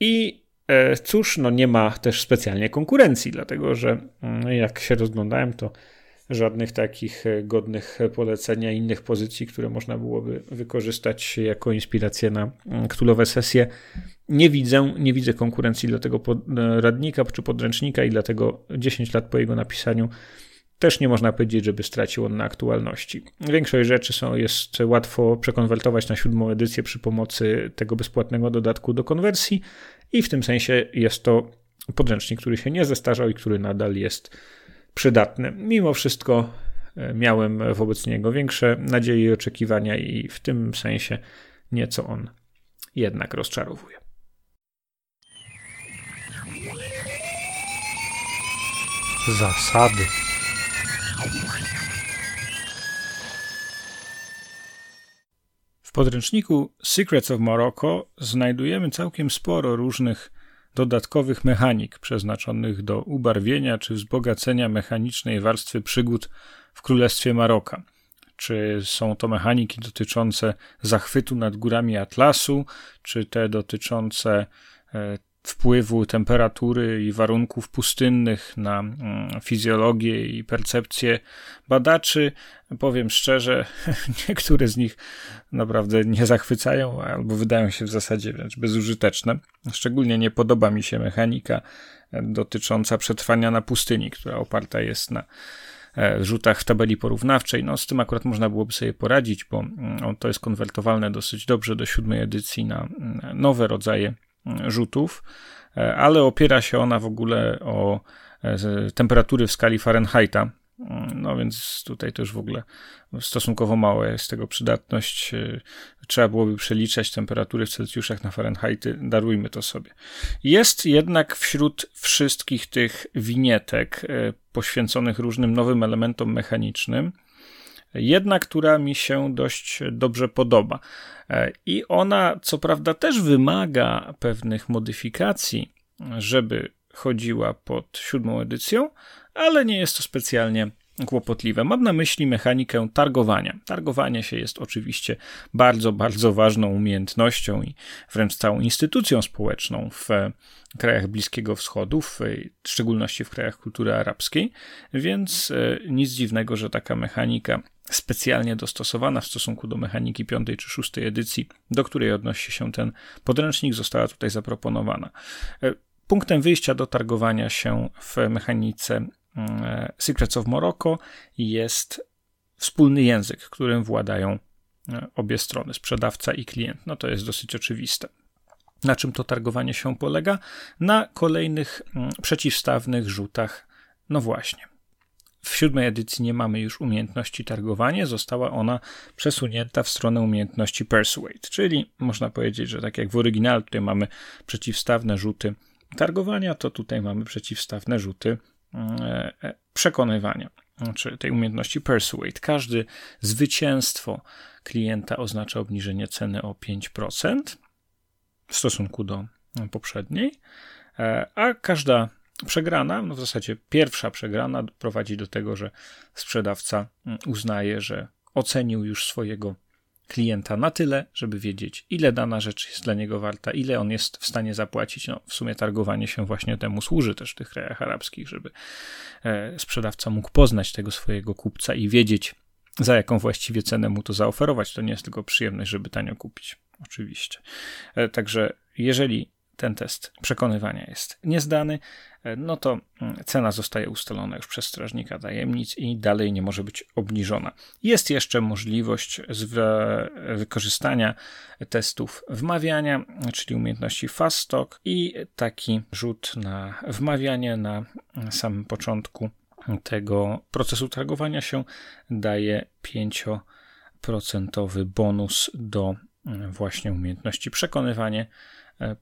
I e, cóż, no nie ma też specjalnie konkurencji, dlatego że mm, jak się rozglądałem, to żadnych takich e, godnych polecenia innych pozycji, które można byłoby wykorzystać jako inspirację na mm, ktulowe sesje. Nie widzę, nie widzę konkurencji dla tego radnika czy podręcznika i dlatego 10 lat po jego napisaniu też nie można powiedzieć, żeby stracił on na aktualności. Większość rzeczy są, jest łatwo przekonwertować na siódmą edycję przy pomocy tego bezpłatnego dodatku do konwersji i w tym sensie jest to podręcznik, który się nie zestarzał i który nadal jest przydatny. Mimo wszystko e, miałem wobec niego większe nadzieje i oczekiwania i w tym sensie nieco on jednak rozczarowuje. Zasady. W podręczniku Secrets of Morocco znajdujemy całkiem sporo różnych dodatkowych mechanik przeznaczonych do ubarwienia czy wzbogacenia mechanicznej warstwy przygód w Królestwie Maroka. Czy są to mechaniki dotyczące zachwytu nad górami Atlasu, czy te dotyczące e, wpływu temperatury i warunków pustynnych na mm, fizjologię i percepcję badaczy. Powiem szczerze, niektóre z nich naprawdę nie zachwycają albo wydają się w zasadzie wręcz bezużyteczne. Szczególnie nie podoba mi się mechanika dotycząca przetrwania na pustyni, która oparta jest na e, rzutach w tabeli porównawczej. No, z tym akurat można byłoby sobie poradzić, bo mm, to jest konwertowalne dosyć dobrze do siódmej edycji na mm, nowe rodzaje rzutów, e, ale opiera się ona w ogóle o e, temperatury w skali Fahrenheita. No więc tutaj też w ogóle stosunkowo mała jest tego przydatność. E, trzeba byłoby przeliczać temperatury w Celsjuszach na Fahrenheity. Darujmy to sobie. Jest jednak wśród wszystkich tych winietek poświęconych różnym nowym elementom mechanicznym jedna, która mi się dość dobrze podoba. E, I ona, co prawda, też wymaga pewnych modyfikacji, żeby chodziła pod siódmą edycją, ale nie jest to specjalnie kłopotliwe. Mam na myśli mechanikę targowania. Targowanie się jest oczywiście bardzo, bardzo ważną umiejętnością i wręcz całą instytucją społeczną w krajach Bliskiego Wschodu, w szczególności w krajach kultury arabskiej, więc e, nic dziwnego, że taka mechanika specjalnie dostosowana w stosunku do mechaniki piątej czy szóstej edycji, do której odnosi się ten podręcznik, została tutaj zaproponowana. E, punktem wyjścia do targowania się w mechanice E, Secrets of Morocco jest wspólny język, którym władają e, obie strony, sprzedawca i klient. No to jest dosyć oczywiste. Na czym to targowanie się polega? Na kolejnych mm, przeciwstawnych rzutach. No właśnie. W siódmej edycji nie mamy już umiejętności targowania, została ona przesunięta w stronę umiejętności Persuade, czyli można powiedzieć, że tak jak w oryginale tutaj mamy przeciwstawne rzuty targowania, to tutaj mamy przeciwstawne rzuty E, e, przekonywania, czy tej umiejętności persuade. Każde zwycięstwo klienta oznacza obniżenie ceny o 5% w stosunku do poprzedniej, e, a każda przegrana, no w zasadzie pierwsza przegrana prowadzi do tego, że sprzedawca mm, uznaje, że ocenił już swojego klienta na tyle, żeby wiedzieć, ile dana rzecz jest dla niego warta, ile on jest w stanie zapłacić. No, w sumie targowanie się właśnie temu służy też w tych krajach arabskich, żeby e, sprzedawca mógł poznać tego swojego kupca i wiedzieć, za jaką właściwie cenę mu to zaoferować. To nie jest tylko przyjemność, żeby tanio kupić. Oczywiście. E, także jeżeli ten test przekonywania jest niezdany, no to mm, cena zostaje ustalona już przez strażnika tajemnic i dalej nie może być obniżona. Jest jeszcze możliwość wykorzystania testów wmawiania, czyli umiejętności fast talk i taki rzut na wmawianie na samym początku tego procesu targowania się daje 5% bonus do mm, właśnie umiejętności przekonywanie e,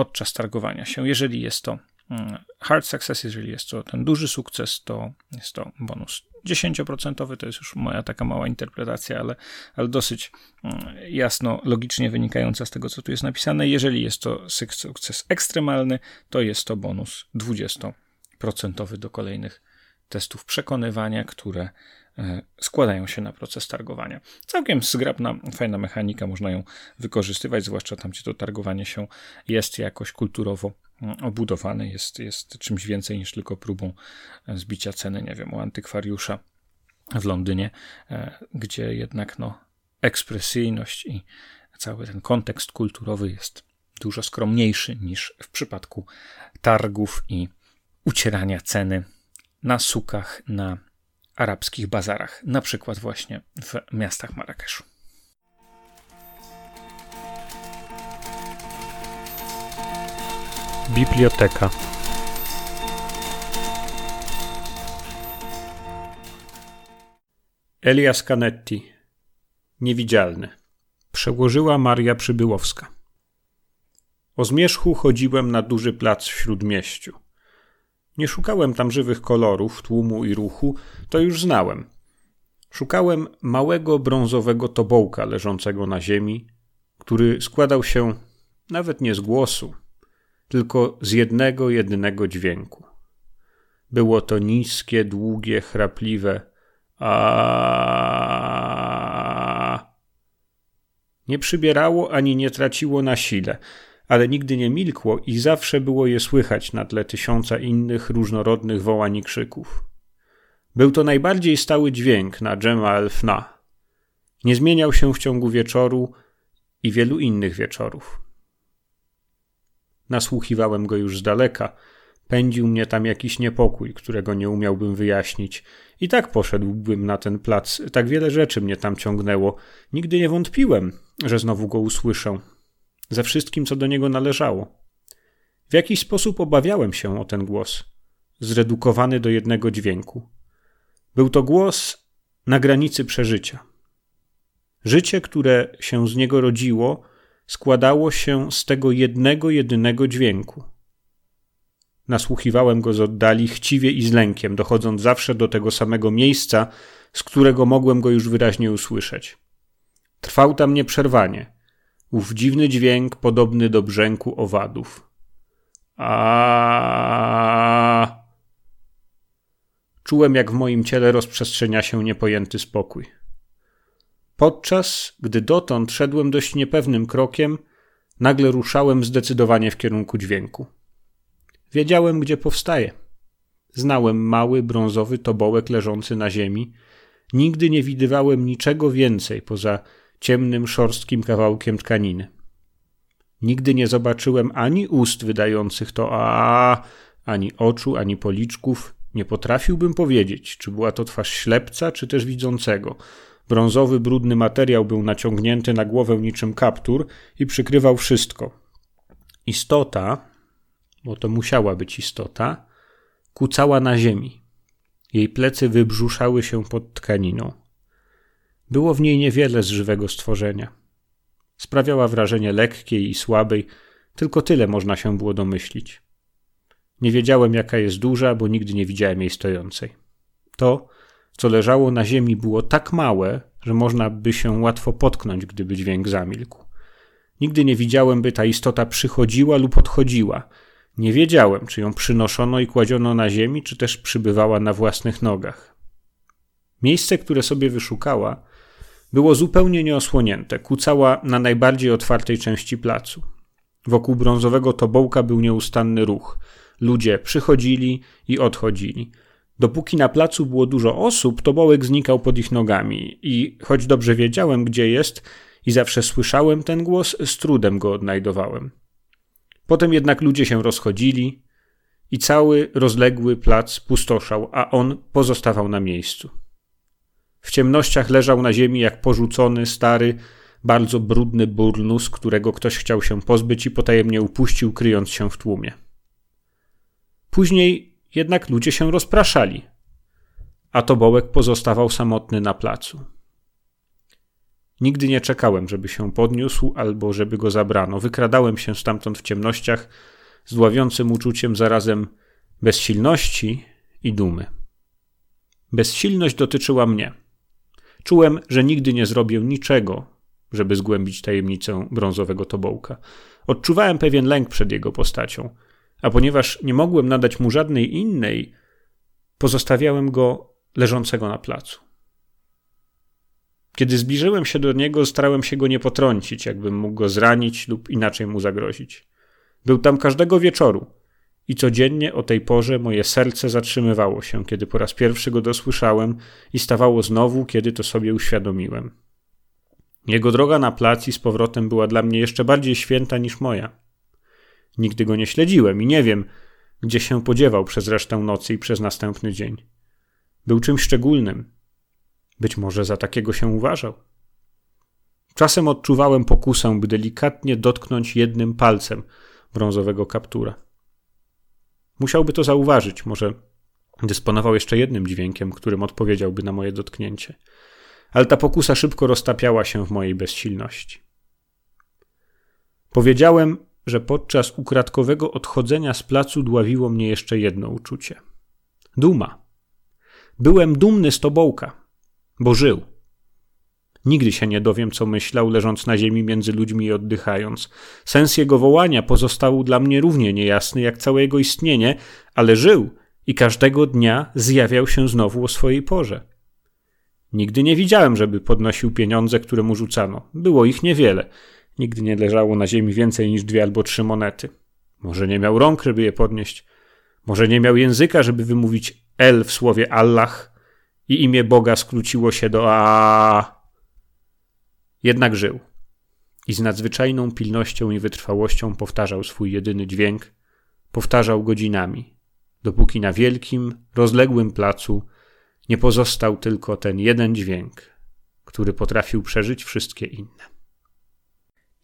podczas targowania się. Jeżeli jest to mm, hard success, jeżeli jest to ten duży sukces, to jest to bonus 10%, to jest już moja taka mała interpretacja, ale, ale dosyć mm, jasno, logicznie wynikająca z tego, co tu jest napisane. Jeżeli jest to sukces ekstremalny, to jest to bonus 20% do kolejnych testów przekonywania, które składają się na proces targowania. Całkiem zgrabna, fajna mechanika, można ją wykorzystywać, zwłaszcza tam, gdzie to targowanie się jest jakoś kulturowo mm, obudowane, jest, jest czymś więcej niż tylko próbą e, zbicia ceny, nie wiem, u antykwariusza w Londynie, e, gdzie jednak no, ekspresyjność i cały ten kontekst kulturowy jest dużo skromniejszy niż w przypadku targów i ucierania ceny na sukach, na arabskich bazarach, na przykład właśnie w miastach Marrakeszu. Biblioteka. Elias Canetti. Niewidzialny. Przełożyła Maria Przybyłowska. O zmierzchu chodziłem na duży plac w śródmieściu. Nie szukałem tam żywych kolorów, tłumu i ruchu, to już znałem. Szukałem małego brązowego tobołka leżącego na ziemi, który składał się nawet nie z głosu, tylko z jednego jedynego dźwięku. Było to niskie, długie, chrapliwe a Nie przybierało ani nie traciło na sile ale nigdy nie milkło i zawsze było je słychać na tle tysiąca innych różnorodnych wołań i krzyków. Był to najbardziej stały dźwięk na Dżema Elfna. Nie zmieniał się w ciągu wieczoru i wielu innych wieczorów. Nasłuchiwałem go już z daleka. Pędził mnie tam jakiś niepokój, którego nie umiałbym wyjaśnić. I tak poszedłbym na ten plac. Tak wiele rzeczy mnie tam ciągnęło. Nigdy nie wątpiłem, że znowu go usłyszę ze wszystkim, co do niego należało. W jakiś sposób obawiałem się o ten głos, zredukowany do jednego dźwięku. Był to głos na granicy przeżycia. Życie, które się z niego rodziło, składało się z tego jednego, jedynego dźwięku. Nasłuchiwałem go z oddali chciwie i z lękiem, dochodząc zawsze do tego samego miejsca, z którego mogłem go już wyraźnie usłyszeć. Trwał tam nieprzerwanie – ów dziwny dźwięk podobny do brzęku owadów. A czułem, jak w moim ciele rozprzestrzenia się niepojęty spokój. Podczas gdy dotąd szedłem dość niepewnym krokiem, nagle ruszałem zdecydowanie w kierunku dźwięku. Wiedziałem, gdzie powstaje. Znałem mały, brązowy tobołek leżący na ziemi. Nigdy nie widywałem niczego więcej poza ciemnym, szorstkim kawałkiem tkaniny. Nigdy nie zobaczyłem ani ust wydających to a, ani oczu, ani policzków. Nie potrafiłbym powiedzieć, czy była to twarz ślepca, czy też widzącego. Brązowy, brudny materiał był naciągnięty na głowę niczym kaptur i przykrywał wszystko. Istota, bo to musiała być istota, kucała na ziemi. Jej plecy wybrzuszały się pod tkaniną. Było w niej niewiele z żywego stworzenia. Sprawiała wrażenie lekkiej i słabej, tylko tyle można się było domyślić. Nie wiedziałem, jaka jest duża, bo nigdy nie widziałem jej stojącej. To, co leżało na ziemi, było tak małe, że można by się łatwo potknąć, gdyby dźwięk zamilkł. Nigdy nie widziałem, by ta istota przychodziła lub odchodziła. Nie wiedziałem, czy ją przynoszono i kładziono na ziemi, czy też przybywała na własnych nogach. Miejsce, które sobie wyszukała, było zupełnie nieosłonięte, kucała na najbardziej otwartej części placu. Wokół brązowego tobołka był nieustanny ruch. Ludzie przychodzili i odchodzili. Dopóki na placu było dużo osób, tobołek znikał pod ich nogami i choć dobrze wiedziałem, gdzie jest i zawsze słyszałem ten głos, z trudem go odnajdowałem. Potem jednak ludzie się rozchodzili i cały rozległy plac pustoszał, a on pozostawał na miejscu. W ciemnościach leżał na ziemi jak porzucony, stary, bardzo brudny burnus, którego ktoś chciał się pozbyć i potajemnie upuścił, kryjąc się w tłumie. Później jednak ludzie się rozpraszali, a tobołek pozostawał samotny na placu. Nigdy nie czekałem, żeby się podniósł albo żeby go zabrano. Wykradałem się stamtąd w ciemnościach z dławiącym uczuciem zarazem bezsilności i dumy. Bezsilność dotyczyła mnie. Czułem, że nigdy nie zrobię niczego, żeby zgłębić tajemnicę brązowego tobołka. Odczuwałem pewien lęk przed jego postacią, a ponieważ nie mogłem nadać mu żadnej innej, pozostawiałem go leżącego na placu. Kiedy zbliżyłem się do niego, starałem się go nie potrącić, jakbym mógł go zranić lub inaczej mu zagrozić. Był tam każdego wieczoru i codziennie o tej porze moje serce zatrzymywało się, kiedy po raz pierwszy go dosłyszałem i stawało znowu, kiedy to sobie uświadomiłem. Jego droga na plac i z powrotem była dla mnie jeszcze bardziej święta niż moja. Nigdy go nie śledziłem i nie wiem, gdzie się podziewał przez resztę nocy i przez następny dzień. Był czymś szczególnym. Być może za takiego się uważał. Czasem odczuwałem pokusę, by delikatnie dotknąć jednym palcem brązowego kaptura. Musiałby to zauważyć, może dysponował jeszcze jednym dźwiękiem, którym odpowiedziałby na moje dotknięcie. Ale ta pokusa szybko roztapiała się w mojej bezsilności. Powiedziałem, że podczas ukradkowego odchodzenia z placu dławiło mnie jeszcze jedno uczucie. Duma. Byłem dumny z Tobołka, bo żył. Nigdy się nie dowiem, co myślał, leżąc na ziemi między ludźmi i oddychając. Sens jego wołania pozostał dla mnie równie niejasny jak całe jego istnienie, ale żył i każdego dnia zjawiał się znowu o swojej porze. Nigdy nie widziałem, żeby podnosił pieniądze, które mu rzucano. Było ich niewiele. Nigdy nie leżało na ziemi więcej niż dwie albo trzy monety. Może nie miał rąk, żeby je podnieść. Może nie miał języka, żeby wymówić L w słowie Allah i imię Boga skróciło się do A. Jednak żył i z nadzwyczajną pilnością i wytrwałością powtarzał swój jedyny dźwięk, powtarzał godzinami, dopóki na wielkim, rozległym placu nie pozostał tylko ten jeden dźwięk, który potrafił przeżyć wszystkie inne.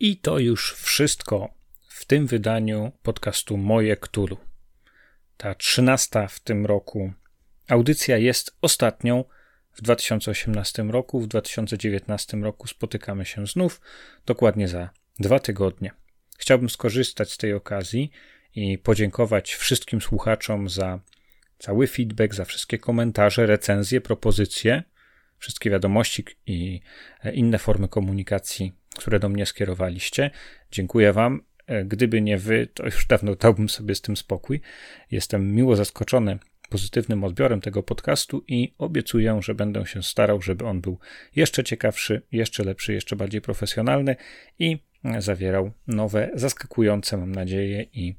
I to już wszystko w tym wydaniu podcastu Moje Ktulu. Ta trzynasta w tym roku audycja jest ostatnią w 2018 roku. W 2019 roku spotykamy się znów, dokładnie za dwa tygodnie. Chciałbym skorzystać z tej okazji i podziękować wszystkim słuchaczom za cały feedback, za wszystkie komentarze, recenzje, propozycje, wszystkie wiadomości i inne formy komunikacji, które do mnie skierowaliście. Dziękuję Wam. Gdyby nie Wy, to już dawno dałbym sobie z tym spokój. Jestem miło zaskoczony pozytywnym odbiorem tego podcastu i obiecuję, że będę się starał, żeby on był jeszcze ciekawszy, jeszcze lepszy, jeszcze bardziej profesjonalny i zawierał nowe, zaskakujące, mam nadzieję, i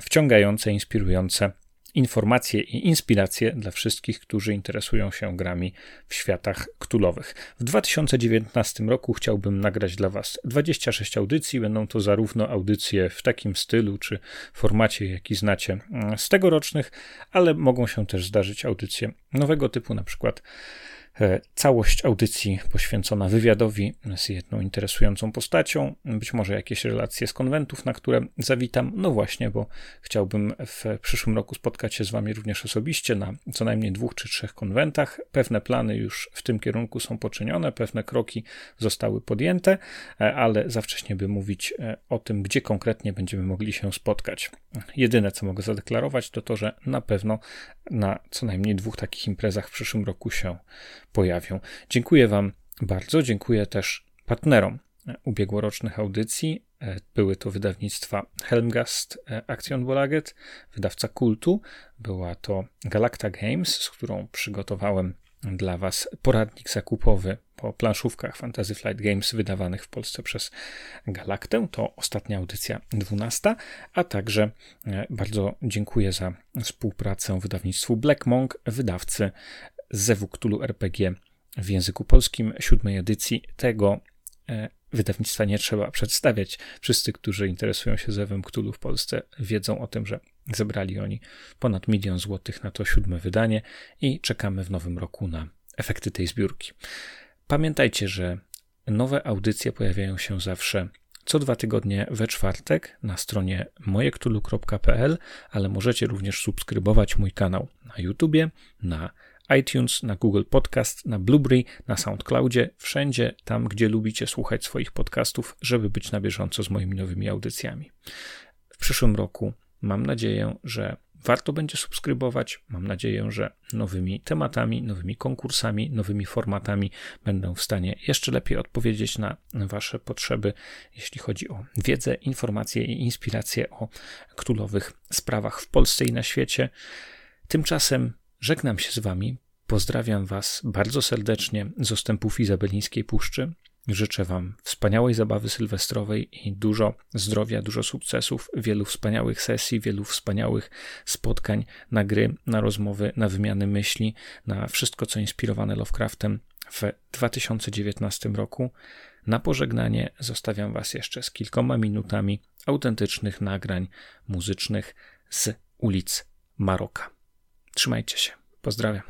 wciągające, inspirujące informacje i inspiracje dla wszystkich, którzy interesują się grami w światach ktulowych. W 2019 roku chciałbym nagrać dla Was 26 audycji. Będą to zarówno audycje w takim stylu czy formacie, jaki znacie z tegorocznych, ale mogą się też zdarzyć audycje nowego typu, na przykład całość audycji poświęcona wywiadowi z jedną interesującą postacią, być może jakieś relacje z konwentów, na które zawitam. No właśnie, bo chciałbym w przyszłym roku spotkać się z Wami również osobiście na co najmniej dwóch czy trzech konwentach. Pewne plany już w tym kierunku są poczynione, pewne kroki zostały podjęte, e, ale za wcześnie by mówić e, o tym, gdzie konkretnie będziemy mogli się spotkać. Jedyne, co mogę zadeklarować, to to, że na pewno na co najmniej dwóch takich imprezach w przyszłym roku się pojawią. Dziękuję Wam bardzo. Dziękuję też partnerom ubiegłorocznych audycji. Były to wydawnictwa Helmgast Action Bolaget, wydawca Kultu. Była to Galacta Games, z którą przygotowałem dla Was poradnik zakupowy po planszówkach Fantasy Flight Games wydawanych w Polsce przez Galaktę. To ostatnia audycja 12, a także e, bardzo dziękuję za współpracę wydawnictwu Black Monk, wydawcy Zewu Cthulhu RPG w języku polskim, siódmej edycji tego e, wydawnictwa nie trzeba przedstawiać. Wszyscy, którzy interesują się Zewem Cthulhu w Polsce, wiedzą o tym, że zebrali oni ponad milion złotych na to siódme wydanie i czekamy w nowym roku na efekty tej zbiórki. Pamiętajcie, że nowe audycje pojawiają się zawsze co dwa tygodnie we czwartek na stronie mojektulu.pl, ale możecie również subskrybować mój kanał na YouTubie, na iTunes, na Google Podcast, na Blueberry, na SoundCloudzie, wszędzie tam, gdzie lubicie słuchać swoich podcastów, żeby być na bieżąco z moimi nowymi audycjami. W przyszłym roku mam nadzieję, że warto będzie subskrybować. Mam nadzieję, że nowymi tematami, nowymi konkursami, nowymi formatami będę w stanie jeszcze lepiej odpowiedzieć na Wasze potrzeby, jeśli chodzi o wiedzę, informacje i inspiracje o królowych sprawach w Polsce i na świecie. Tymczasem żegnam się z Wami. Pozdrawiam Was bardzo serdecznie z ostępów Izabelińskiej Puszczy. Życzę Wam wspaniałej zabawy sylwestrowej i dużo zdrowia, dużo sukcesów, wielu wspaniałych sesji, wielu wspaniałych spotkań na gry, na rozmowy, na wymiany myśli, na wszystko, co inspirowane Lovecraftem w 2019 roku. Na pożegnanie zostawiam Was jeszcze z kilkoma minutami autentycznych nagrań muzycznych z ulic Maroka. Trzymajcie się. Pozdrawiam.